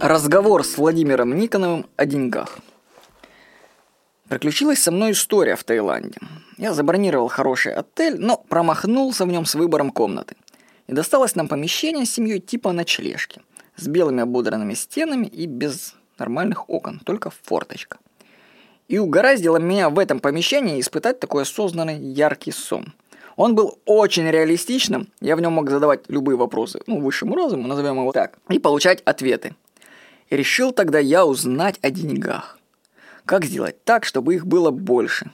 Разговор с Владимиром Никоновым о деньгах. Приключилась со мной история в Таиланде. Я забронировал хороший отель, но промахнулся в нем с выбором комнаты. И досталось нам помещение с семьей типа ночлежки. С белыми ободранными стенами и без нормальных окон, только форточка. И угораздило меня в этом помещении испытать такой осознанный яркий сон. Он был очень реалистичным, я в нем мог задавать любые вопросы, ну, высшему разуму, назовем его так, и получать ответы. И решил тогда я узнать о деньгах. Как сделать так, чтобы их было больше?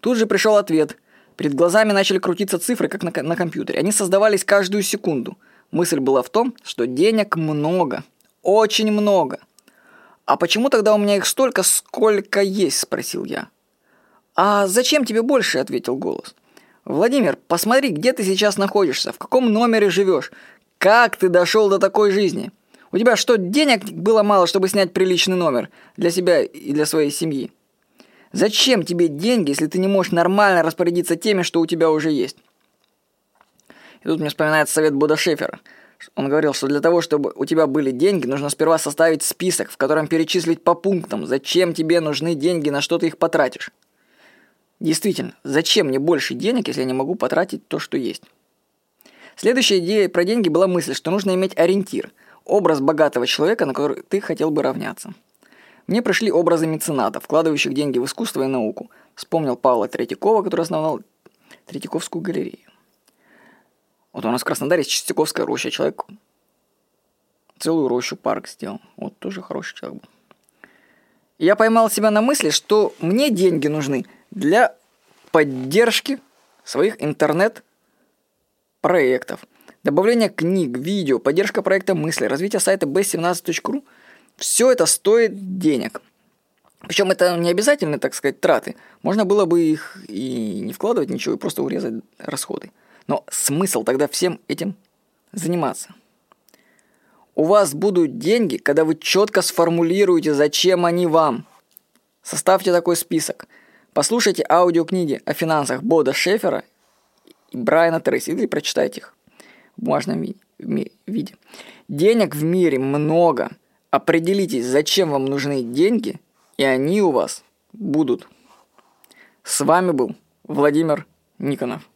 Тут же пришел ответ. Перед глазами начали крутиться цифры, как на, на компьютере. Они создавались каждую секунду. Мысль была в том, что денег много. Очень много. «А почему тогда у меня их столько, сколько есть?» – спросил я. «А зачем тебе больше?» – ответил голос. «Владимир, посмотри, где ты сейчас находишься, в каком номере живешь, как ты дошел до такой жизни. У тебя что, денег было мало, чтобы снять приличный номер для себя и для своей семьи? Зачем тебе деньги, если ты не можешь нормально распорядиться теми, что у тебя уже есть? И тут мне вспоминается совет Буда Шефера. Он говорил, что для того, чтобы у тебя были деньги, нужно сперва составить список, в котором перечислить по пунктам, зачем тебе нужны деньги, на что ты их потратишь. Действительно, зачем мне больше денег, если я не могу потратить то, что есть? Следующая идея про деньги была мысль, что нужно иметь ориентир – образ богатого человека, на который ты хотел бы равняться. Мне пришли образы меценатов, вкладывающих деньги в искусство и науку. Вспомнил Павла Третьякова, который основал Третьяковскую галерею. Вот у нас в Краснодаре есть Чистяковская роща. Человек целую рощу парк сделал. Вот тоже хороший человек был. Я поймал себя на мысли, что мне деньги нужны для поддержки своих интернет-проектов – добавление книг, видео, поддержка проекта мысли, развитие сайта b17.ru – все это стоит денег. Причем это не обязательно, так сказать, траты. Можно было бы их и не вкладывать ничего, и просто урезать расходы. Но смысл тогда всем этим заниматься. У вас будут деньги, когда вы четко сформулируете, зачем они вам. Составьте такой список. Послушайте аудиокниги о финансах Бода Шефера и Брайана Трейси или прочитайте их бумажном виде. Денег в мире много. Определитесь, зачем вам нужны деньги, и они у вас будут. С вами был Владимир Никонов.